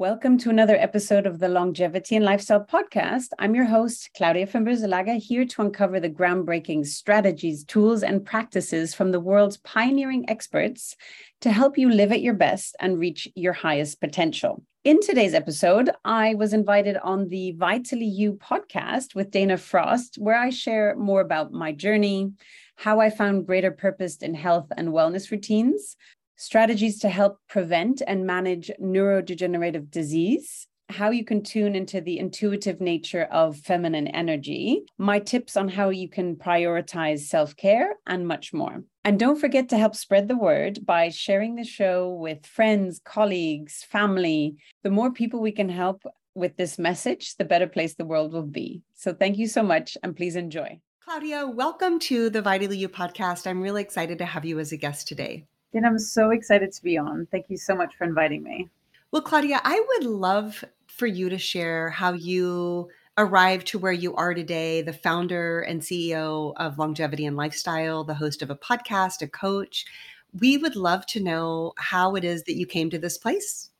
Welcome to another episode of the Longevity and Lifestyle Podcast. I'm your host, Claudia Boeselager, here to uncover the groundbreaking strategies, tools, and practices from the world's pioneering experts to help you live at your best and reach your highest potential. In today's episode, I was invited on the Vitally You podcast with Dana Frost, where I share more about my journey, how I found greater purpose in health and wellness routines, strategies to help prevent and manage neurodegenerative disease, how you can tune into the intuitive nature of feminine energy, my tips on how you can prioritize self care, and much more. And don't forget to help spread the word by sharing the show with friends, colleagues, family. The more people we can help with this message, the better place the world will be. So thank you so much and please enjoy. Claudia, welcome to the Vitally You podcast. I'm really excited to have you as a guest today. And I'm so excited to be on. Thank you so much for inviting me. Well, Claudia, I would love for you to share how you arrived to where you are today, the founder and CEO of Longevity and Lifestyle, the host of a podcast, a coach. We would love to know how it is that you came to this place.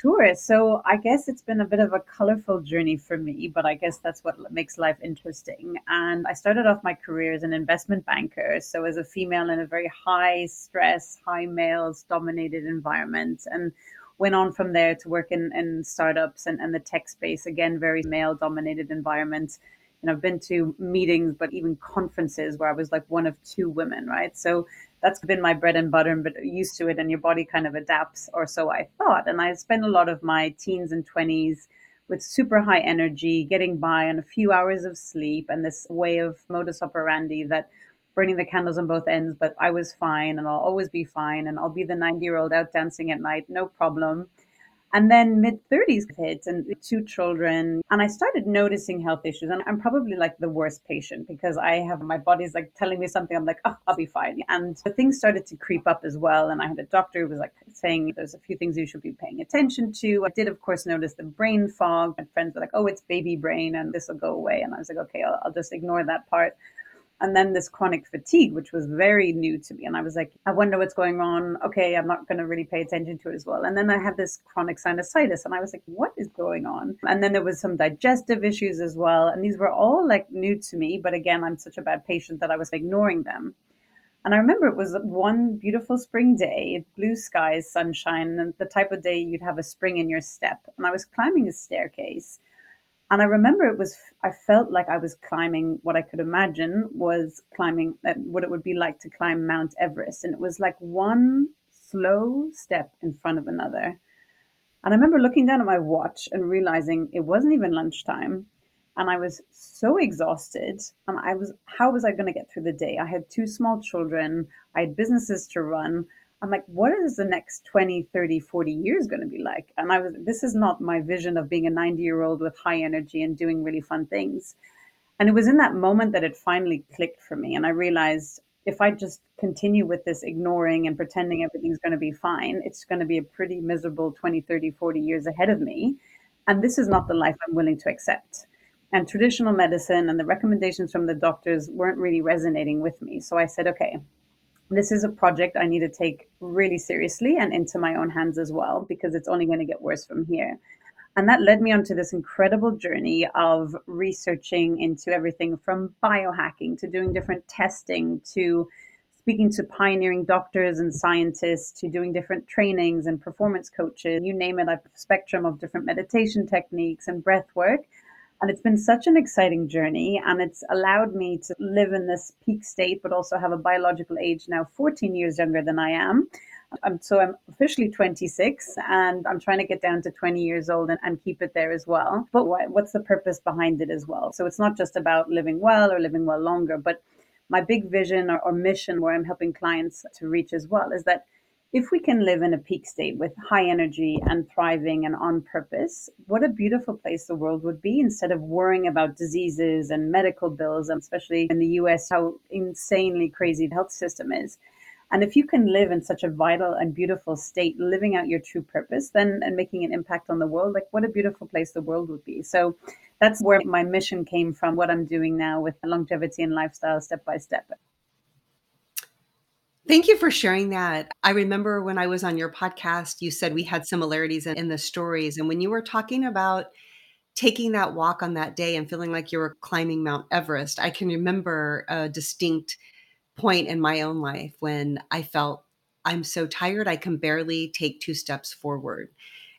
Sure. So I guess it's been a bit of a colorful journey for me, but I guess that's what makes life interesting. And I started off my career as an investment banker. So as a female in a very high stress, high males dominated environment and went on from there to work in, in startups and, and the tech space, again, very male dominated environments. And I've been to meetings, but even conferences where I was like one of two women, right? So that's been my bread and butter, and but used to it, and your body kind of adapts, or so I thought. And I spent a lot of my teens and 20s with super high energy, getting by on a few hours of sleep, and this way of modus operandi that burning the candles on both ends, but I was fine and I'll always be fine, and I'll be the 90 year old out dancing at night, no problem. And then mid 30s kids and two children. And I started noticing health issues. And I'm probably like the worst patient because I have my body's like telling me something. I'm like, oh, I'll be fine. And the things started to creep up as well. And I had a doctor who was like saying there's a few things you should be paying attention to. I did, of course, notice the brain fog. My friends were like, oh, it's baby brain and this will go away. And I was like, okay, I'll, I'll just ignore that part and then this chronic fatigue, which was very new to me. And I was like, I wonder what's going on. Okay, I'm not going to really pay attention to it as well. And then I had this chronic sinusitis, and I was like, what is going on? And then there was some digestive issues as well. And these were all like new to me. But again, I'm such a bad patient that I was ignoring them. And I remember it was one beautiful spring day, blue skies, sunshine, and the type of day you'd have a spring in your step. And I was climbing a staircase and I remember it was, I felt like I was climbing what I could imagine was climbing, uh, what it would be like to climb Mount Everest. And it was like one slow step in front of another. And I remember looking down at my watch and realizing it wasn't even lunchtime. And I was so exhausted. And I was, how was I going to get through the day? I had two small children, I had businesses to run. I'm like, what is the next 20, 30, 40 years going to be like? And I was, this is not my vision of being a 90 year old with high energy and doing really fun things. And it was in that moment that it finally clicked for me. And I realized if I just continue with this ignoring and pretending everything's going to be fine, it's going to be a pretty miserable 20, 30, 40 years ahead of me. And this is not the life I'm willing to accept. And traditional medicine and the recommendations from the doctors weren't really resonating with me. So I said, okay, this is a project I need to take really seriously and into my own hands as well, because it's only going to get worse from here. And that led me onto this incredible journey of researching into everything from biohacking to doing different testing to speaking to pioneering doctors and scientists to doing different trainings and performance coaches. You name it, I've a spectrum of different meditation techniques and breath work and it's been such an exciting journey, and it's allowed me to live in this peak state, but also have a biological age now 14 years younger than I am. I'm, so I'm officially 26 and I'm trying to get down to 20 years old and, and keep it there as well. But what, what's the purpose behind it as well? So it's not just about living well or living well longer, but my big vision or, or mission where I'm helping clients to reach as well is that if we can live in a peak state with high energy and thriving and on purpose, what a beautiful place the world would be instead of worrying about diseases and medical bills, and especially in the US, how insanely crazy the health system is. And if you can live in such a vital and beautiful state, living out your true purpose, then and making an impact on the world, like what a beautiful place the world would be. So that's where my mission came from, what I'm doing now with longevity and lifestyle step by step. Thank you for sharing that. I remember when I was on your podcast, you said we had similarities in, in the stories. And when you were talking about taking that walk on that day and feeling like you were climbing Mount Everest, I can remember a distinct point in my own life when I felt I'm so tired, I can barely take two steps forward.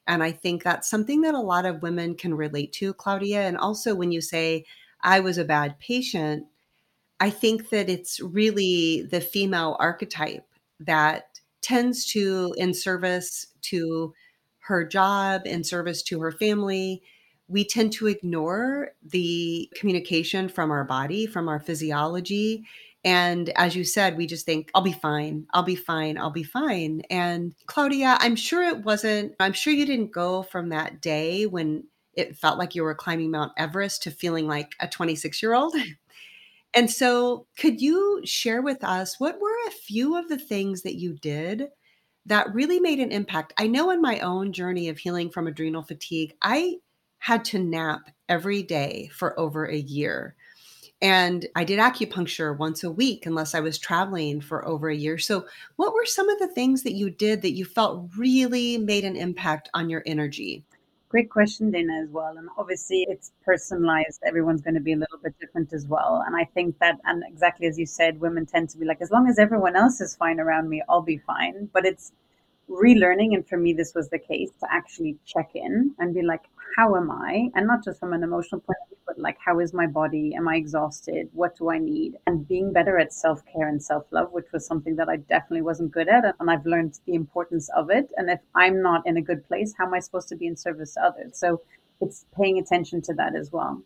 And I think that's something that a lot of women can relate to, Claudia. And also, when you say, I was a bad patient, I think that it's really the female archetype that tends to, in service to her job, in service to her family, we tend to ignore the communication from our body, from our physiology. And as you said, we just think, I'll be fine. I'll be fine. I'll be fine. And Claudia, I'm sure it wasn't, I'm sure you didn't go from that day when it felt like you were climbing Mount Everest to feeling like a 26 year old. And so, could you share with us what were a few of the things that you did that really made an impact? I know in my own journey of healing from adrenal fatigue, I had to nap every day for over a year. And I did acupuncture once a week unless I was traveling for over a year. So, what were some of the things that you did that you felt really made an impact on your energy? Great question, Dana, as well. And obviously, it's personalized. Everyone's going to be a little bit different as well. And I think that, and exactly as you said, women tend to be like, as long as everyone else is fine around me, I'll be fine. But it's relearning, and for me, this was the case to actually check in and be like, how am I? And not just from an emotional point of view, but like, how is my body? Am I exhausted? What do I need? And being better at self care and self love, which was something that I definitely wasn't good at. And I've learned the importance of it. And if I'm not in a good place, how am I supposed to be in service to others? So it's paying attention to that as well.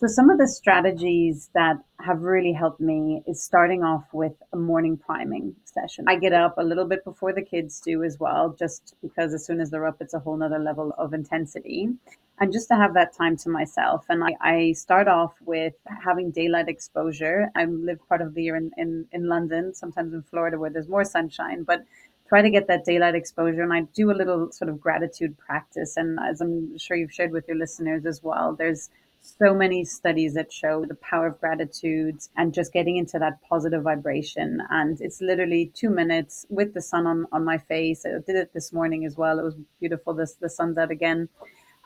So, some of the strategies that have really helped me is starting off with a morning priming session. I get up a little bit before the kids do as well, just because as soon as they're up, it's a whole nother level of intensity. And just to have that time to myself. And I, I start off with having daylight exposure. I live part of the year in, in, in London, sometimes in Florida where there's more sunshine, but try to get that daylight exposure. And I do a little sort of gratitude practice. And as I'm sure you've shared with your listeners as well, there's so many studies that show the power of gratitude and just getting into that positive vibration. And it's literally two minutes with the sun on, on my face. I did it this morning as well. It was beautiful. This the sun's out again.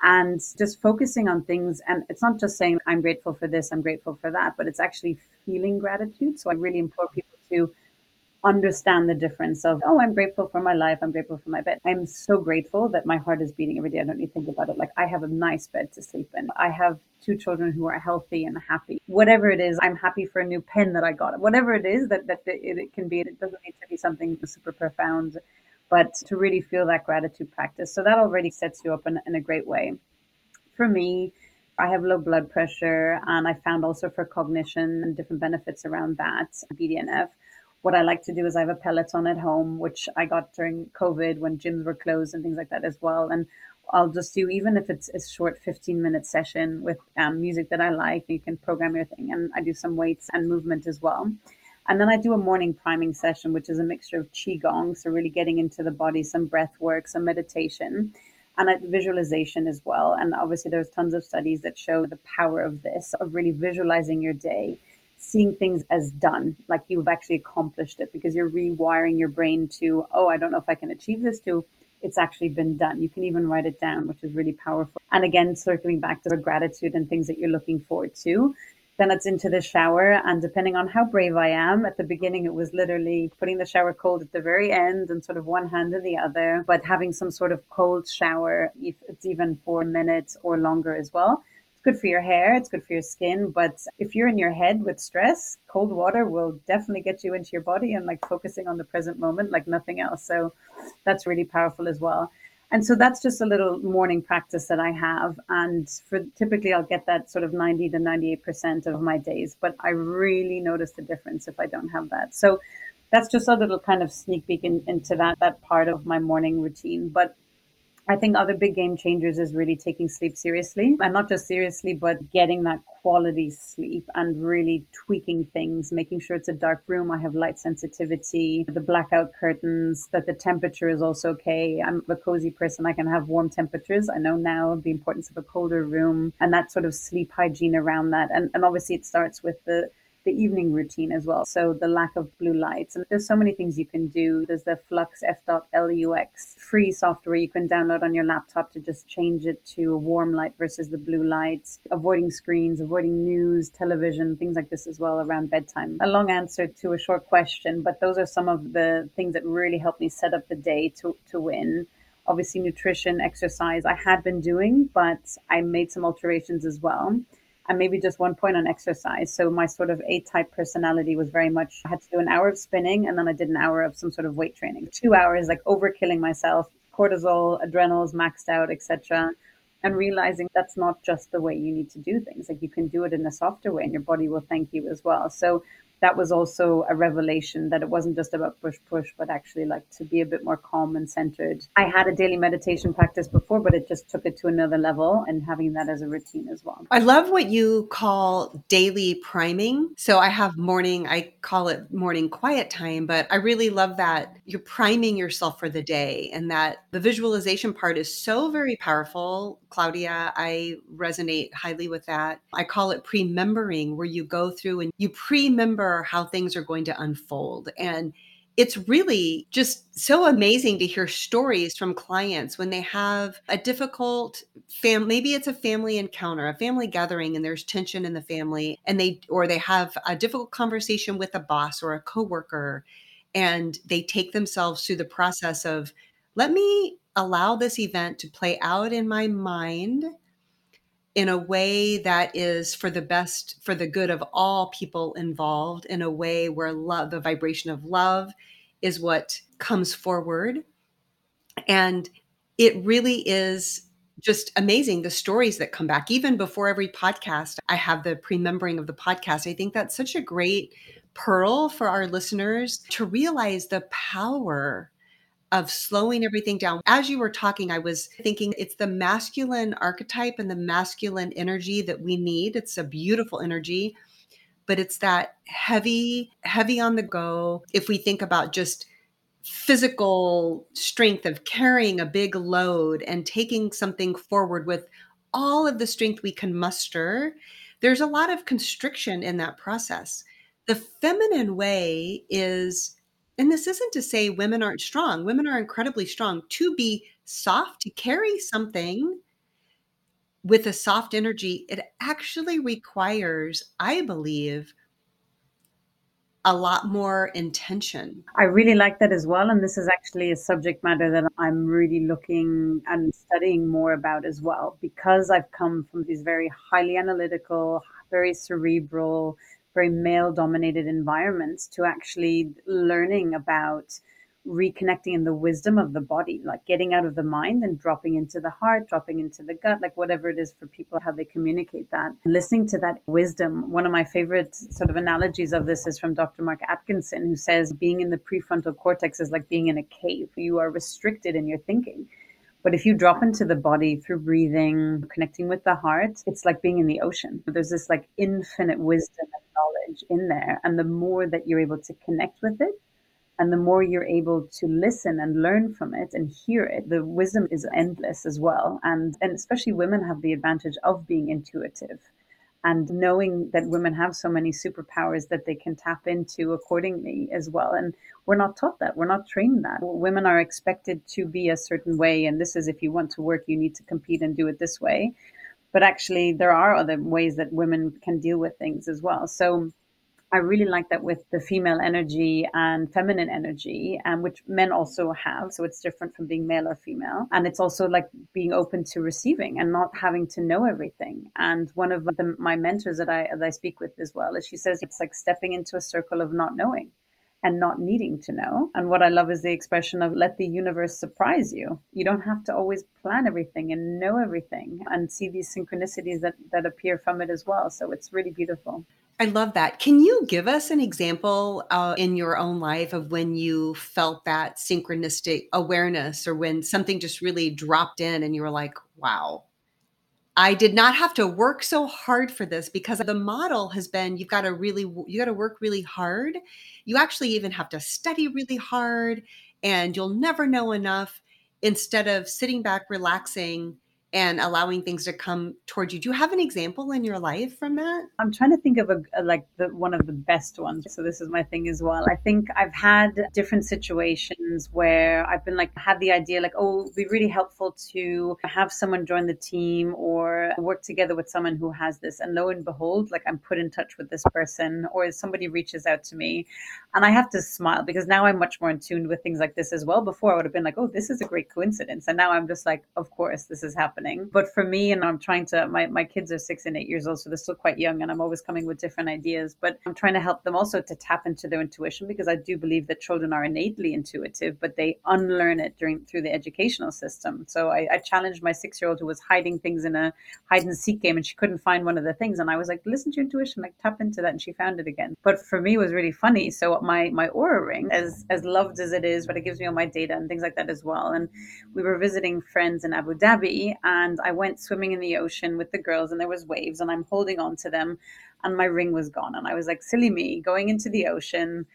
And just focusing on things. And it's not just saying, I'm grateful for this, I'm grateful for that, but it's actually feeling gratitude. So I really implore people to understand the difference of, oh, I'm grateful for my life. I'm grateful for my bed. I'm so grateful that my heart is beating every day. I don't need to think about it. Like I have a nice bed to sleep in. I have two children who are healthy and happy. Whatever it is, I'm happy for a new pen that I got. Whatever it is that, that it, it can be, it doesn't need to be something super profound, but to really feel that gratitude practice. So that already sets you up in, in a great way. For me, I have low blood pressure, and I found also for cognition and different benefits around that, BDNF what I like to do is I have a Peloton at home, which I got during COVID when gyms were closed and things like that as well. And I'll just do, even if it's a short 15 minute session with um, music that I like, you can program your thing. And I do some weights and movement as well. And then I do a morning priming session, which is a mixture of Qigong. So, really getting into the body, some breath work, some meditation, and visualization as well. And obviously, there's tons of studies that show the power of this, of really visualizing your day seeing things as done, like you've actually accomplished it because you're rewiring your brain to, oh, I don't know if I can achieve this, to it's actually been done. You can even write it down, which is really powerful. And again, circling back to the gratitude and things that you're looking forward to. Then it's into the shower. And depending on how brave I am, at the beginning, it was literally putting the shower cold at the very end and sort of one hand to the other, but having some sort of cold shower, if it's even four minutes or longer as well good for your hair, it's good for your skin. But if you're in your head with stress, cold water will definitely get you into your body and like focusing on the present moment like nothing else. So that's really powerful as well. And so that's just a little morning practice that I have. And for typically I'll get that sort of 90 to 98% of my days, but I really notice the difference if I don't have that. So that's just a little kind of sneak peek in, into that that part of my morning routine. But I think other big game changers is really taking sleep seriously and not just seriously, but getting that quality sleep and really tweaking things, making sure it's a dark room. I have light sensitivity, the blackout curtains, that the temperature is also okay. I'm a cozy person. I can have warm temperatures. I know now the importance of a colder room and that sort of sleep hygiene around that. And, and obviously it starts with the the evening routine as well. So the lack of blue lights. And there's so many things you can do. There's the Flux F.LUX free software you can download on your laptop to just change it to a warm light versus the blue lights, avoiding screens, avoiding news, television, things like this as well around bedtime. A long answer to a short question, but those are some of the things that really helped me set up the day to, to win obviously nutrition exercise i had been doing but i made some alterations as well and maybe just one point on exercise. So my sort of A type personality was very much I had to do an hour of spinning and then I did an hour of some sort of weight training. Two hours like overkilling myself, cortisol, adrenals maxed out, etc. And realizing that's not just the way you need to do things. Like you can do it in a softer way and your body will thank you as well. So that was also a revelation that it wasn't just about push push but actually like to be a bit more calm and centered. I had a daily meditation practice before but it just took it to another level and having that as a routine as well. I love what you call daily priming. So i have morning i call it morning quiet time but i really love that you're priming yourself for the day and that the visualization part is so very powerful. Claudia i resonate highly with that. I call it pre-membering where you go through and you pre-member how things are going to unfold. And it's really just so amazing to hear stories from clients when they have a difficult fam maybe it's a family encounter a family gathering and there's tension in the family and they or they have a difficult conversation with a boss or a coworker and they take themselves through the process of let me allow this event to play out in my mind in a way that is for the best, for the good of all people involved, in a way where love, the vibration of love is what comes forward. And it really is just amazing the stories that come back. Even before every podcast, I have the pre-membering of the podcast. I think that's such a great pearl for our listeners to realize the power of slowing everything down. As you were talking, I was thinking it's the masculine archetype and the masculine energy that we need. It's a beautiful energy, but it's that heavy, heavy on the go. If we think about just physical strength of carrying a big load and taking something forward with all of the strength we can muster, there's a lot of constriction in that process. The feminine way is and this isn't to say women aren't strong. Women are incredibly strong. To be soft, to carry something with a soft energy, it actually requires, I believe, a lot more intention. I really like that as well. And this is actually a subject matter that I'm really looking and studying more about as well, because I've come from these very highly analytical, very cerebral, very male dominated environments to actually learning about reconnecting in the wisdom of the body, like getting out of the mind and dropping into the heart, dropping into the gut, like whatever it is for people, how they communicate that. Listening to that wisdom. One of my favorite sort of analogies of this is from Dr. Mark Atkinson, who says being in the prefrontal cortex is like being in a cave. You are restricted in your thinking. But if you drop into the body through breathing, connecting with the heart, it's like being in the ocean. There's this like infinite wisdom and knowledge in there. And the more that you're able to connect with it, and the more you're able to listen and learn from it and hear it, the wisdom is endless as well. And, and especially women have the advantage of being intuitive and knowing that women have so many superpowers that they can tap into accordingly as well. And we're not taught that. We're not trained that. Women are expected to be a certain way. And this is if you want to work, you need to compete and do it this way. But actually, there are other ways that women can deal with things as well. So I really like that with the female energy and feminine energy, um, which men also have. So it's different from being male or female. And it's also like being open to receiving and not having to know everything. And one of the, my mentors that I, that I speak with as well is she says it's like stepping into a circle of not knowing and not needing to know. And what I love is the expression of let the universe surprise you. You don't have to always plan everything and know everything and see these synchronicities that, that appear from it as well. So it's really beautiful. I love that. Can you give us an example uh, in your own life of when you felt that synchronistic awareness or when something just really dropped in and you were like, wow, I did not have to work so hard for this because the model has been you've got to really you got to work really hard. You actually even have to study really hard and you'll never know enough instead of sitting back relaxing and allowing things to come towards you. Do you have an example in your life from that? I'm trying to think of a, a, like the one of the best ones. So this is my thing as well. I think I've had different situations where I've been like had the idea like oh it'd be really helpful to have someone join the team or work together with someone who has this and lo and behold like I'm put in touch with this person or somebody reaches out to me and I have to smile because now I'm much more in tune with things like this as well. Before I would have been like oh this is a great coincidence and now I'm just like of course this is happening happening. But for me, and I'm trying to, my, my kids are six and eight years old, so they're still quite young, and I'm always coming with different ideas. But I'm trying to help them also to tap into their intuition because I do believe that children are innately intuitive, but they unlearn it during through the educational system. So I, I challenged my six year old who was hiding things in a hide and seek game, and she couldn't find one of the things, and I was like, listen to your intuition, like tap into that, and she found it again. But for me, it was really funny. So my my Oura ring, as as loved as it is, but it gives me all my data and things like that as well. And we were visiting friends in Abu Dhabi, and I went swimming in the ocean with the girls, and there was waves, and I'm holding on to them, and my ring was gone, and I was like, silly me, going into the ocean,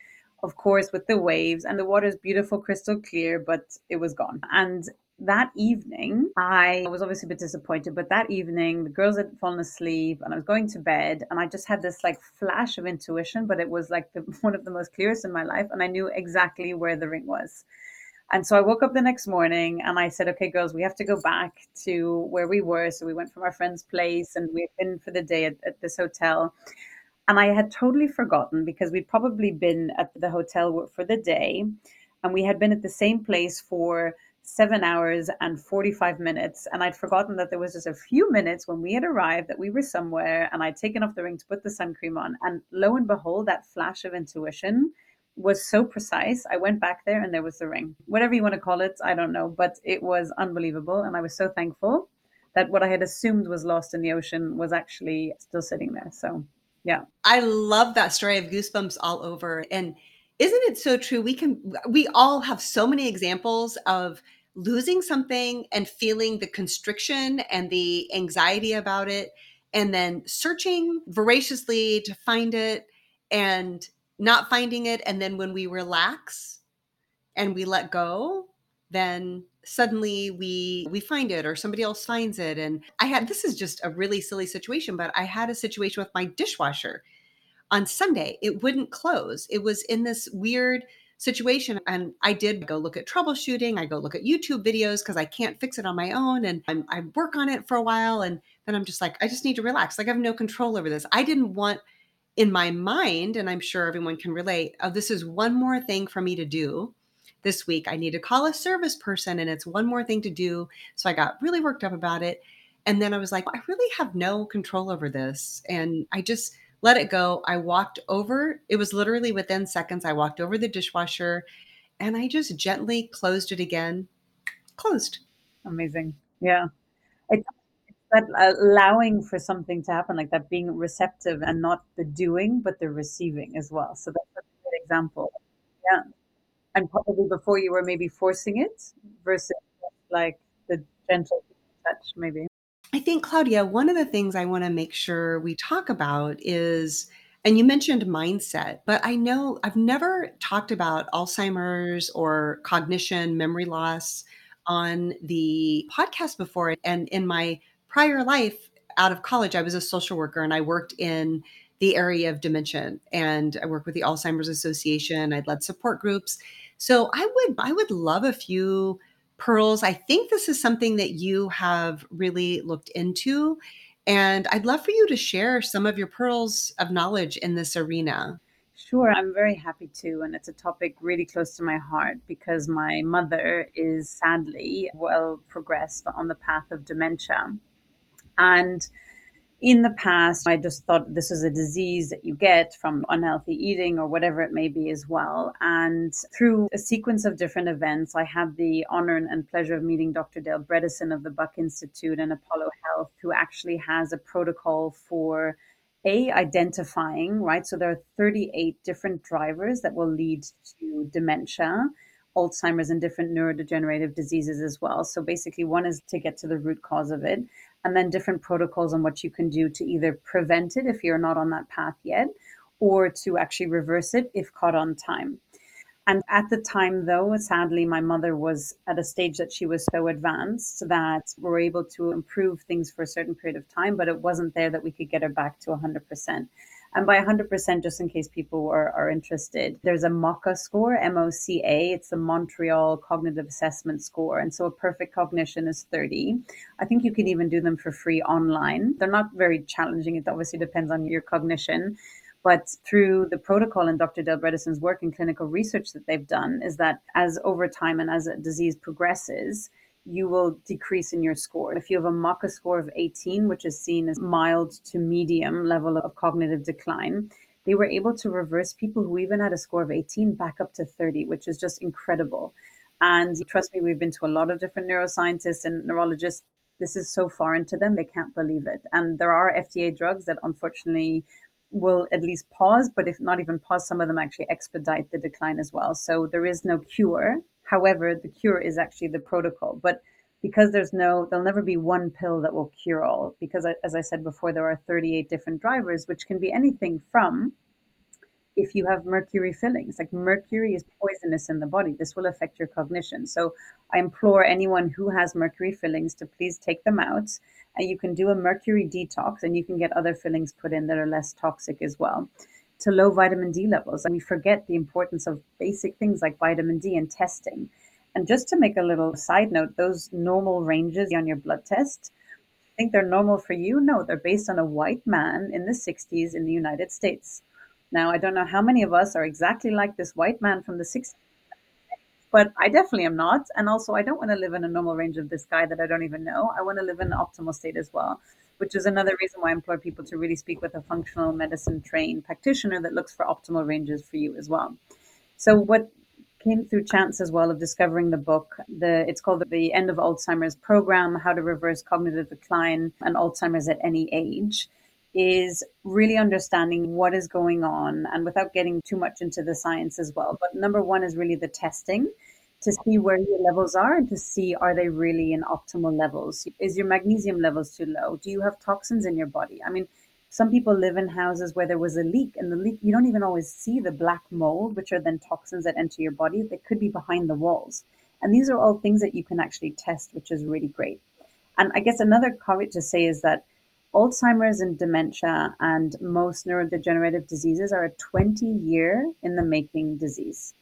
of course, with the waves, and the water's beautiful, crystal clear, but it was gone, and that evening, I was obviously a bit disappointed, but that evening, the girls had fallen asleep and I was going to bed. And I just had this like flash of intuition, but it was like the, one of the most clearest in my life. And I knew exactly where the ring was. And so I woke up the next morning and I said, okay, girls, we have to go back to where we were. So we went from our friend's place and we had been for the day at, at this hotel. And I had totally forgotten because we'd probably been at the hotel for the day and we had been at the same place for seven hours and 45 minutes. And I'd forgotten that there was just a few minutes when we had arrived that we were somewhere and I'd taken off the ring to put the sun cream on. And lo and behold, that flash of intuition was so precise. I went back there and there was the ring. Whatever you want to call it, I don't know, but it was unbelievable. And I was so thankful that what I had assumed was lost in the ocean was actually still sitting there. So, yeah. I love that story of goosebumps all over. And isn't it so true? We can, we all have so many examples of losing something and feeling the constriction and the anxiety about it, and then searching voraciously to find it and not finding it and then when we relax and we let go then suddenly we we find it or somebody else finds it. And i had this is just a really silly situation but i had a situation with my dishwasher on sunday. It wouldn't close. It was in this weird situation and i did go look at troubleshooting. I go look at youtube videos because i can't fix it on my own and I'm, i work on it for a while and then i'm just like i just need to relax. Like i have no control over this. I didn't want in my mind, and I'm sure everyone can relate, oh, this is one more thing for me to do this week. I need to call a service person, and it's one more thing to do. So I got really worked up about it. And then I was like, I really have no control over this. And I just let it go. I walked over, it was literally within seconds. I walked over the dishwasher and I just gently closed it again. Closed. Amazing. Yeah. It's that allowing for something to happen like that being receptive and not the doing but the receiving as well. So that's a good example. Yeah. And probably before you were maybe forcing it versus like the gentle touch maybe. I think claudia one of the things i want to make sure we talk about is and you mentioned mindset but i know i've never talked about alzheimer's or cognition memory loss on the podcast before and in my prior life out of college, I was a social worker and I worked in the area of dementia and I worked with the Alzheimer's Association. I'd led support groups. So I would I would love a few pearls. I think this is something that you have really looked into. And I'd love for you to share some of your pearls of knowledge in this arena. Sure, I'm very happy to. And it's a topic really close to my heart because my mother is sadly well progressed on the path of dementia. And in the past, I just thought this was a disease that you get from unhealthy eating or whatever it may be as well. And through a sequence of different events, I had the honor and pleasure of meeting Dr. Dale Bredesen of the Buck Institute and Apollo Health, who actually has a protocol for a identifying, right? So there are 38 different drivers that will lead to dementia. Alzheimer's and different neurodegenerative diseases as well. So basically, one is to get to the root cause of it and then different protocols on what you can do to either prevent it if you're not on that path yet or to actually reverse it if caught on time. And at the time, though, sadly, my mother was at a stage that she was so advanced that we were able to improve things for a certain period of time, but it wasn't there that we could get her back to 100%. And by 100%, just in case people are, are interested, there's a MOCA score, M O C A. It's the Montreal Cognitive Assessment Score. And so a perfect cognition is 30. I think you can even do them for free online. They're not very challenging. It obviously depends on your cognition. But through the protocol and Dr. Dale Bredesen's work and clinical research that they've done, is that as over time and as a disease progresses, you will decrease in your score. If you have a MOCA score of 18, which is seen as mild to medium level of cognitive decline, they were able to reverse people who even had a score of 18 back up to 30, which is just incredible. And trust me, we've been to a lot of different neuroscientists and neurologists. This is so foreign to them, they can't believe it. And there are FDA drugs that unfortunately will at least pause, but if not even pause, some of them actually expedite the decline as well. So there is no cure. However, the cure is actually the protocol. But because there's no, there'll never be one pill that will cure all. Because as I said before, there are 38 different drivers, which can be anything from if you have mercury fillings. Like mercury is poisonous in the body. This will affect your cognition. So I implore anyone who has mercury fillings to please take them out. And you can do a mercury detox and you can get other fillings put in that are less toxic as well. To low vitamin D levels. And we forget the importance of basic things like vitamin D and testing. And just to make a little side note, those normal ranges on your blood test, I think they're normal for you? No, they're based on a white man in the 60s in the United States. Now, I don't know how many of us are exactly like this white man from the 60s, but I definitely am not. And also, I don't want to live in a normal range of this guy that I don't even know. I want to live in an optimal state as well, which is another reason why I implore people to really speak with a functional medicine trained practitioner that looks for optimal ranges for you as well. So, what came through chance as well of discovering the book. The it's called the End of Alzheimer's Program: How to Reverse Cognitive Decline and Alzheimer's at Any Age is really understanding what is going on and without getting too much into the science as well. But number one is really the testing to see where your levels are and to see are they really in optimal levels. Is your magnesium levels too low? Do you have toxins in your body? I mean, some people live in houses where there was a leak and the leak you don't even always see the black mold, which are then toxins that enter your body that could be behind the walls. And these are all things that you can actually test, which is really great. And I guess another comment to say is that Alzheimer's and dementia and most neurodegenerative diseases are a 20 year in the making disease.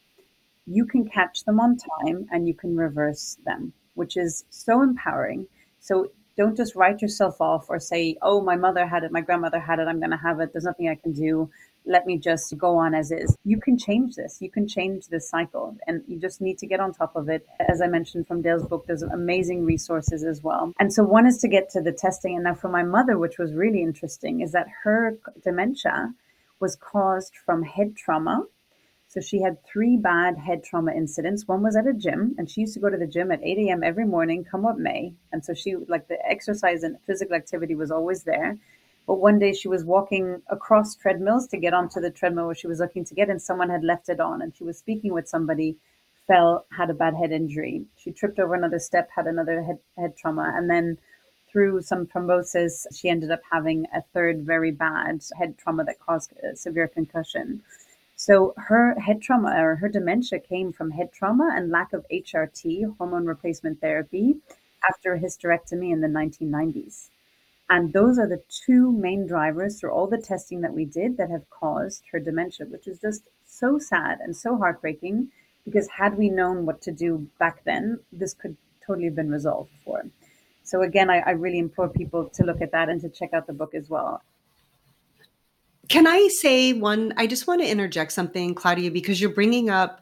You can catch them on time and you can reverse them, which is so empowering. So don't just write yourself off or say, oh, my mother had it, my grandmother had it, I'm going to have it, there's nothing I can do let me just go on as is. You can change this. You can change this cycle and you just need to get on top of it. As I mentioned from Dale's book, there's amazing resources as well. And so one is to get to the testing. And now for my mother, which was really interesting, is that her dementia was caused from head trauma. So she had three bad head trauma incidents. One was at a gym, and she used to go to the gym at 8 a.m. every morning, come what may. And so she, like the exercise and physical activity was always there. But one day she was walking across treadmills to get onto the treadmill where she was looking to get, and someone had left it on. And she was speaking with somebody, fell, had a bad head injury. She tripped over another step, had another head, head trauma. And then through some thrombosis, she ended up having a third very bad head trauma that caused severe concussion. So her head trauma or her dementia came from head trauma and lack of HRT, hormone replacement therapy, after a hysterectomy in the 1990s. And those are the two main drivers through all the testing that we did that have caused her dementia, which is just so sad and so heartbreaking because had we known what to do back then, this could totally have been resolved for. So again, I, I really implore people to look at that and to check out the book as well. Can I say one? I just want to interject something, Claudia, because you're bringing up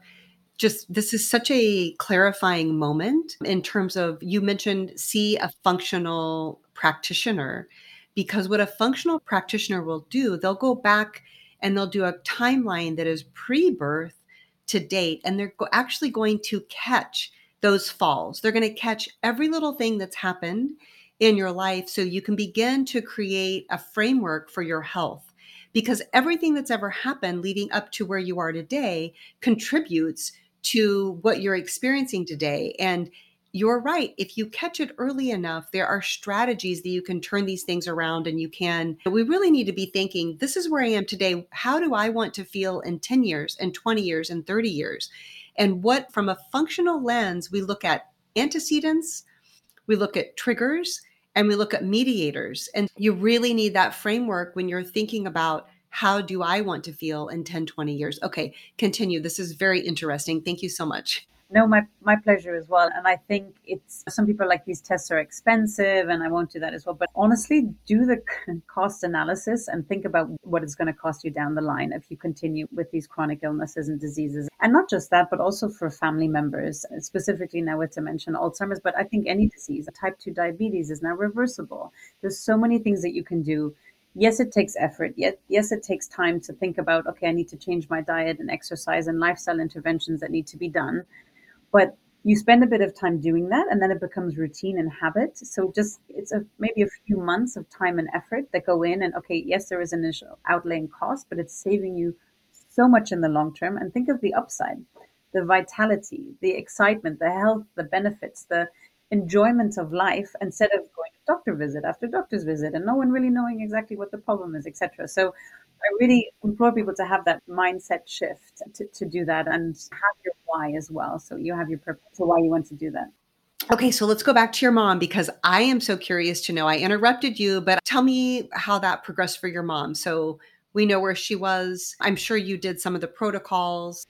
just this is such a clarifying moment in terms of you mentioned see a functional practitioner because what a functional practitioner will do they'll go back and they'll do a timeline that is pre-birth to date and they're actually going to catch those falls they're going to catch every little thing that's happened in your life so you can begin to create a framework for your health because everything that's ever happened leading up to where you are today contributes to what you're experiencing today. And you're right. If you catch it early enough, there are strategies that you can turn these things around and you can. We really need to be thinking this is where I am today. How do I want to feel in 10 years, and 20 years, and 30 years? And what, from a functional lens, we look at antecedents, we look at triggers, and we look at mediators. And you really need that framework when you're thinking about how do I want to feel in 10, 20 years? Okay, continue. This is very interesting. Thank you so much. No, my my pleasure as well. And I think it's some people like these tests are expensive, and I won't do that as well. But honestly, do the cost analysis and think about what it's going to cost you down the line if you continue with these chronic illnesses and diseases. And not just that, but also for family members, specifically now with dementia Alzheimer's. But I think any disease, type two diabetes, is now reversible. There's so many things that you can do yes it takes effort yet yes it takes time to think about okay i need to change my diet and exercise and lifestyle interventions that need to be done but you spend a bit of time doing that and then it becomes routine and habit. So just it's a maybe a few months of time and effort that go in and okay yes there is an initial outlaying cost but it's saving you so much in the long term. And think of the upside the vitality the excitement the health the benefits the enjoyment of life instead of going to doctor visit after doctor's visit and no one really knowing exactly what the problem is etc so I really implore people to have that mindset shift to, to do that and have your why as well. So you have your purpose for why you want to do that. Okay, so let's go back to your mom because I am so curious to know. I interrupted you, but tell me how that progressed for your mom. So we know where she was. I'm sure you did some of the protocols.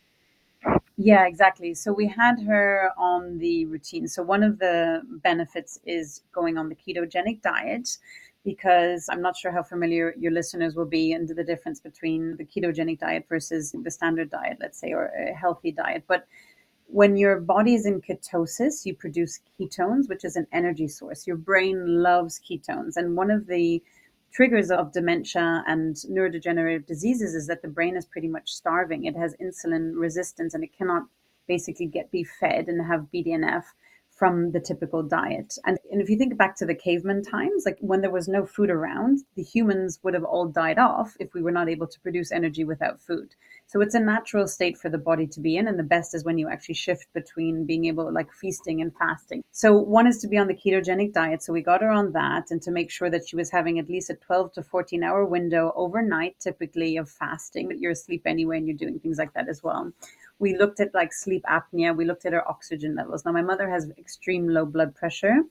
Yeah, exactly. So we had her on the routine. So one of the benefits is going on the ketogenic diet because I'm not sure how familiar your listeners will be into the difference between the ketogenic diet versus the standard diet, let's say, or a healthy diet. But when your body is in ketosis, you produce ketones, which is an energy source. Your brain loves ketones. And one of the triggers of dementia and neurodegenerative diseases is that the brain is pretty much starving. It has insulin resistance and it cannot basically get be fed and have BDNF from the typical diet. And, and if you think back to the caveman times, like when there was no food around, the humans would have all died off if we were not able to produce energy without food. So it's a natural state for the body to be in. And the best is when you actually shift between being able like feasting and fasting. So one is to be on the ketogenic diet. So we got her on that and to make sure that she was having at least a 12 to 14 hour window overnight, typically of fasting, but you're asleep anyway and you're doing things like that as well we looked at like sleep apnea, we looked at her oxygen levels. Now, my mother has extreme low blood pressure.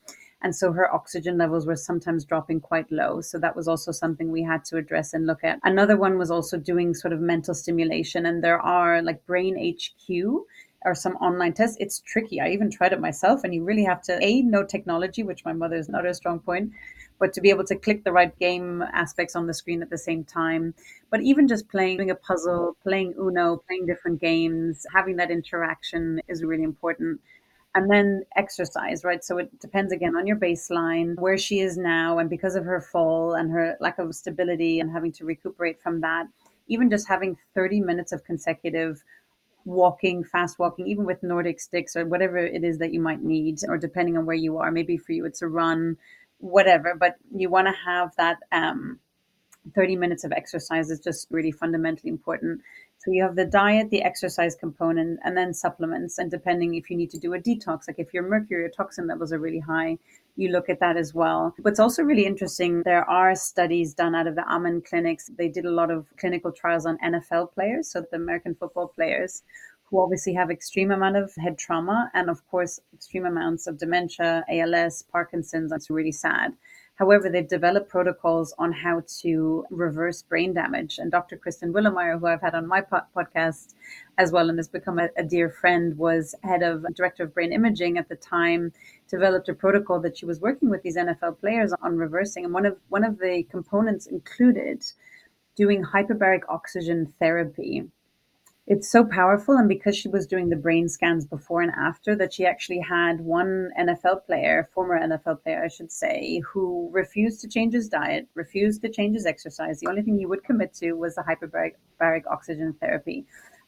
And so her oxygen levels were sometimes dropping quite low. So that was also something we had to address and look at. Another one was also doing sort of mental stimulation. And there are like Brain HQ or some online tests. It's tricky. I even tried it myself, and you really have to a know technology, which my mother is not a strong point, but to be able to click the right game aspects on the screen at the same time. But even just playing doing a puzzle, playing Uno, playing different games, having that interaction is really important. And then exercise, right? So it depends again on your baseline, where she is now, and because of her fall and her lack of stability and having to recuperate from that, even just having 30 minutes of consecutive walking, fast walking, even with Nordic sticks or whatever it is that you might need, or depending on where you are. Maybe for you it's a run, whatever, but you want to have that um, 30 minutes of exercise is just really fundamentally important. So you have the diet, the exercise component, and then supplements. And depending if you need to do a detox, like if your mercury or toxin levels are really high, you look at that as well. What's also really interesting, there are studies done out of the Amen clinics. They did a lot of clinical trials on NFL players, so the American football players who obviously have extreme amount of head trauma and of course extreme amounts of dementia, ALS, Parkinson's. That's really sad. However, they've developed protocols on how to reverse brain damage. And Dr. Kristen Willeumier, who I've had on my po- podcast as well and has become a, a, dear friend, was head of director of brain imaging at the time, developed a protocol that she was working with these NFL players on reversing. And one of one of the components included doing hyperbaric oxygen therapy it's so powerful and because she was doing the brain scans before and after that she actually had one NFL player former NFL player I should say who refused to change his diet refused to change his exercise. The only thing he would commit to was the hyperbaric oxygen therapy.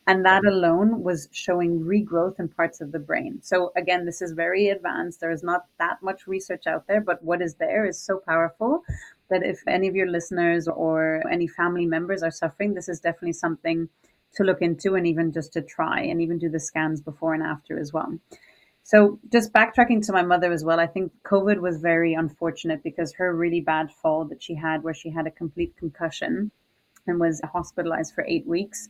And that alone was showing regrowth in parts of the brain. So again this is very advanced. There is not that much research out there but what is there is so powerful that if any of your listeners or any family members are suffering this is definitely something to look into and even just to try and even do the scans before and after as well. So, just backtracking to my mother as well, I think COVID was very unfortunate because her really bad fall that she had, where she had a complete concussion and was hospitalized for eight weeks,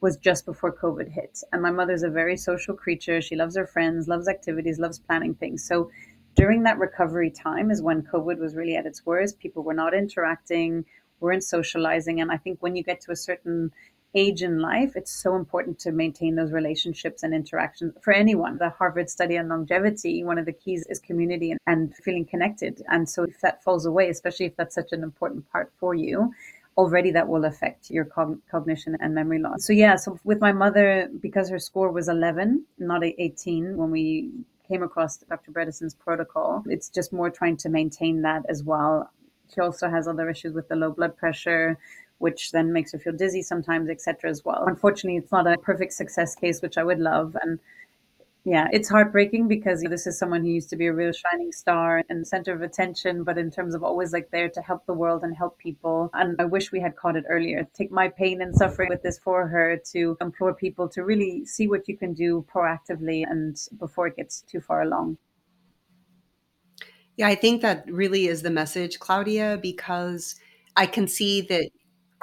was just before COVID hit. And my mother's a very social creature. She loves her friends, loves activities, loves planning things. So, during that recovery time is when COVID was really at its worst. People were not interacting, weren't socializing. And I think when you get to a certain age in life, it's so important to maintain those relationships and interactions for anyone. The Harvard study on longevity, one of the keys is community and, feeling connected. And so if that falls away, especially if that's such an important part for you, already that will affect your cognition and memory loss. So yeah, so with my mother, because her score was 11, not 18 when we came across Dr. Bredesen's protocol, it's just more trying to maintain that as well. She also has other issues with the low blood pressure, which then makes her feel dizzy sometimes, etc. as well. Unfortunately, it's not a perfect success case, which I would love. And yeah, it's heartbreaking because this is someone who used to be a real shining star and center of attention, but in terms of always like there to help the world and help people. And I wish we had caught it earlier. Take my pain and suffering with this for her to implore people to really see what you can do proactively and before it gets too far along. Yeah, I think that really is the message, Claudia, because I can see that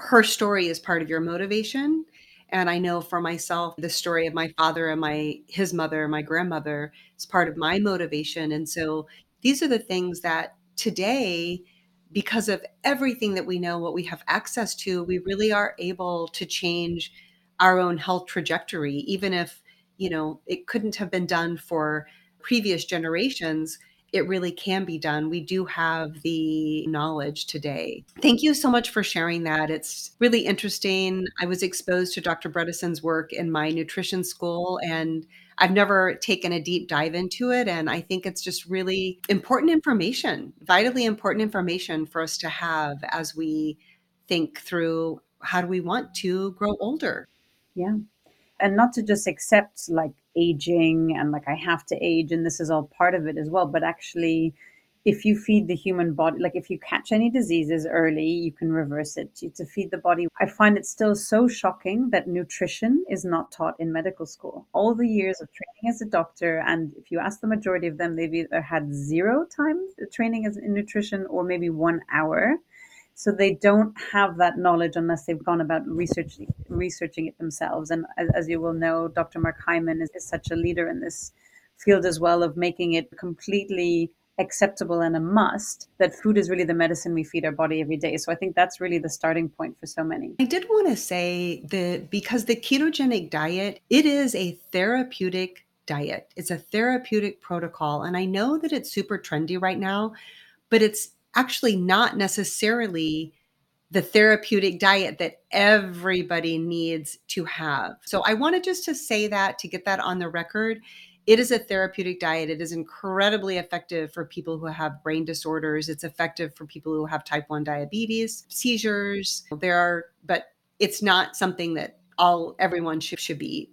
her story is part of your motivation and I know for myself, the story of my father and my his mother, my grandmother, is part of my motivation. And so these are the things that today, because of everything that we know, what we have access to, we really are able to change our own health trajectory, even if, you know, it couldn't have been done for previous generations it really can be done. We do have the knowledge today. Thank you so much for sharing that. It's really interesting. I was exposed to Dr. Bredesen's work in my nutrition school and I've never taken a deep dive into it. And I think it's just really important information, vitally important information for us to have as we think through how do we want to grow older. Yeah and not to just accept like aging and like I have to age and this is all part of it as well, but actually if you feed the human body, like if you catch any diseases early, you can reverse it. To feed the body, I find it still so shocking that nutrition is not taught in medical school. All the years of training as a doctor, and if you ask the majority of them, they've either had zero time uh, training as in nutrition or maybe one hour. So they don't have that knowledge unless they've gone about researching researching it themselves. And as, as you will know, Dr. Mark Hyman is, is such a leader in this field as well of making it completely acceptable and a must that food is really the medicine we feed our body every day. So I think that's really the starting point for so many. I did want to say that because the ketogenic diet, it is a therapeutic diet. It's a therapeutic protocol and I know that it's super trendy right now, but it's actually not necessarily the therapeutic diet that everybody needs to have. So I wanted just to say that to get that on the record. It is a therapeutic diet. It is incredibly effective for people who have brain disorders. It's effective for people who have type 1 diabetes, seizures. There are but it's not something that all everyone should, should be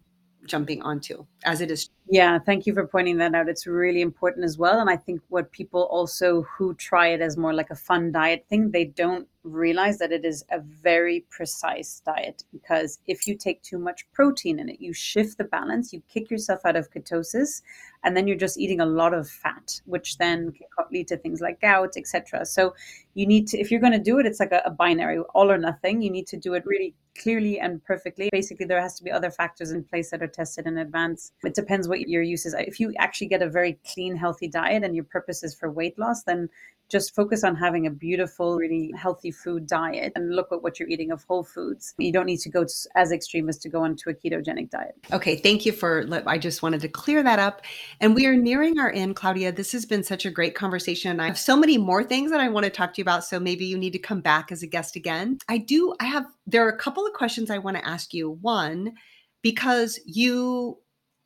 jumping onto as it is. Yeah thank you for pointing that out. It's really important as well and i think what people also who try it as more like a fun diet thing they don't realize that it is a very precise diet because if you take too much protein in it you shift the balance you kick yourself out of ketosis and then you're just eating a lot of fat which then can lead to things like gout etc so you need to if you're going to do it it's like a, a binary all or nothing you need to do it really clearly and perfectly. Basically, there has to be other factors in place that are tested in advance. It depends what your use is. If you actually get a very clean, healthy diet and your purpose is for weight loss, then just focus on having a beautiful, really healthy food diet and look at what you're eating of whole foods. You don't need to go as extreme as to go onto a ketogenic diet. Okay, thank you for. I just wanted to clear that up. And we are nearing our end, Claudia. This has been such a great conversation. I have so many more things that I want to talk to you about. So maybe you need to come back as a guest again. I do. I have. There are a couple of questions I want to ask you. One, because you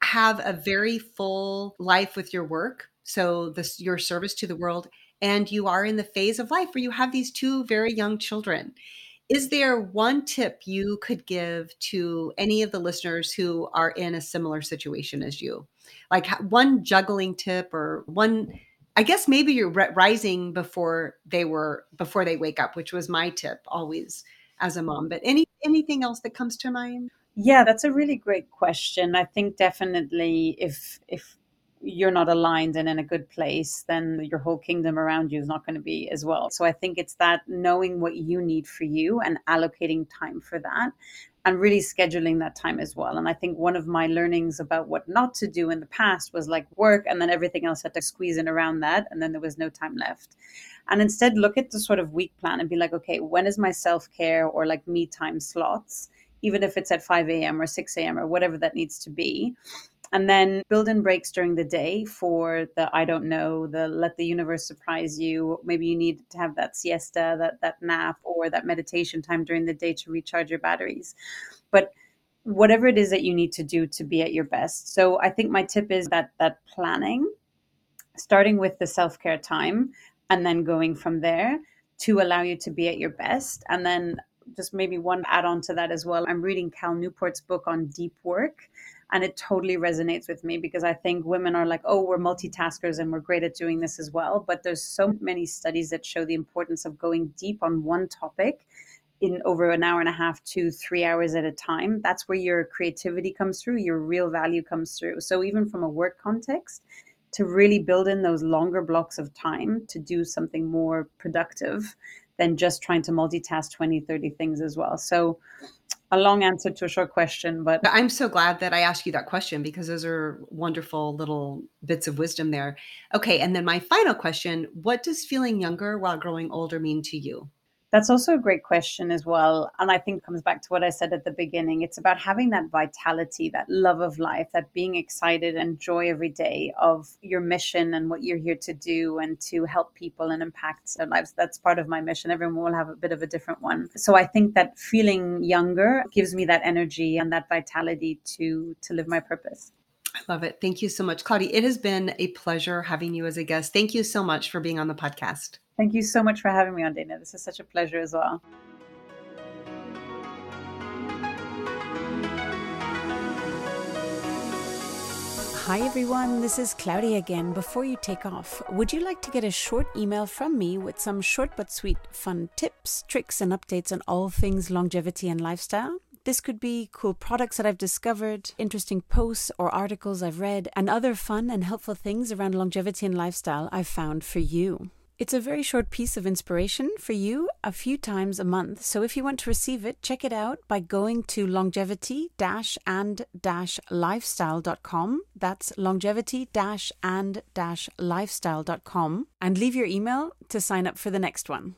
have a very full life with your work so this your service to the world and you are in the phase of life where you have these two very young children. Is there one tip you could give to any of the listeners who are in a similar situation as you? Like one juggling tip or one I guess maybe you're rising before they were before they wake up, which was my tip always as a mom. But any anything else that comes to mind? Yeah, that's a really great question. I think definitely if if you're not aligned and in a good place, then your whole kingdom around you is not going to be as well. So I think it's that knowing what you need for you and allocating time for that and really scheduling that time as well. And I think one of my learnings about what not to do in the past was like work and then everything else had to squeeze in around that. And then there was no time left. And instead look at the sort of week plan and be like, okay, when is my self care or like me time slots? Even if it's at 5 a.m. or 6 a.m. or whatever that needs to be and then build in breaks during the day for the i don't know the let the universe surprise you. Maybe you need to have that siesta that that nap or that meditation time during the day to recharge your batteries. But whatever it is that you need to do to be at your best. So i think my tip is that that planning starting with the self-care time and then going from there to allow you to be at your best. And then just maybe one add on to that as well. I'm reading cal newport's book on deep work and it totally resonates with me because I think women are like, oh, we're multitaskers and we're great at doing this as well. But there's so many studies that show the importance of going deep on one topic in over an hour and a half to three hours at a time. That's where your creativity comes through, your real value comes through. So even from a work context, to really build in those longer blocks of time to do something more productive than just trying to multitask 20, 30 things as well. So a long answer to a short question, but I'm so glad that I asked you that question because those are wonderful little bits of wisdom there. Okay, and then my final question, what does feeling younger while growing older mean to you? That's also a great question as well. And I think comes back to what I said at the beginning. It's about having that vitality, that love of life, that being excited and joy every day of your mission and what you're here to do and to help people and impact their lives. That's part of my mission. Everyone will have a bit of a different one. So I think that feeling younger gives me that energy and that vitality to to live my purpose. I love it. Thank you so much, Claudia. It has been a pleasure having you as a guest. Thank you so much for being on the podcast. Thank you so much for having me on, Dana. This is such a pleasure as well. Hi everyone, this is Claudia again. Before you take off, would you like to get a short email from me with some short but sweet fun tips, tricks, and updates on all things longevity and lifestyle? This could be cool products that I've discovered, interesting posts or articles I've read, and other fun and helpful things around longevity and lifestyle I've found for you. It's a very short piece of inspiration for you a few times a month. So if you want to receive it, check it out by going to longevity and lifestyle.com. That's longevity and lifestyle.com and leave your email to sign up for the next one.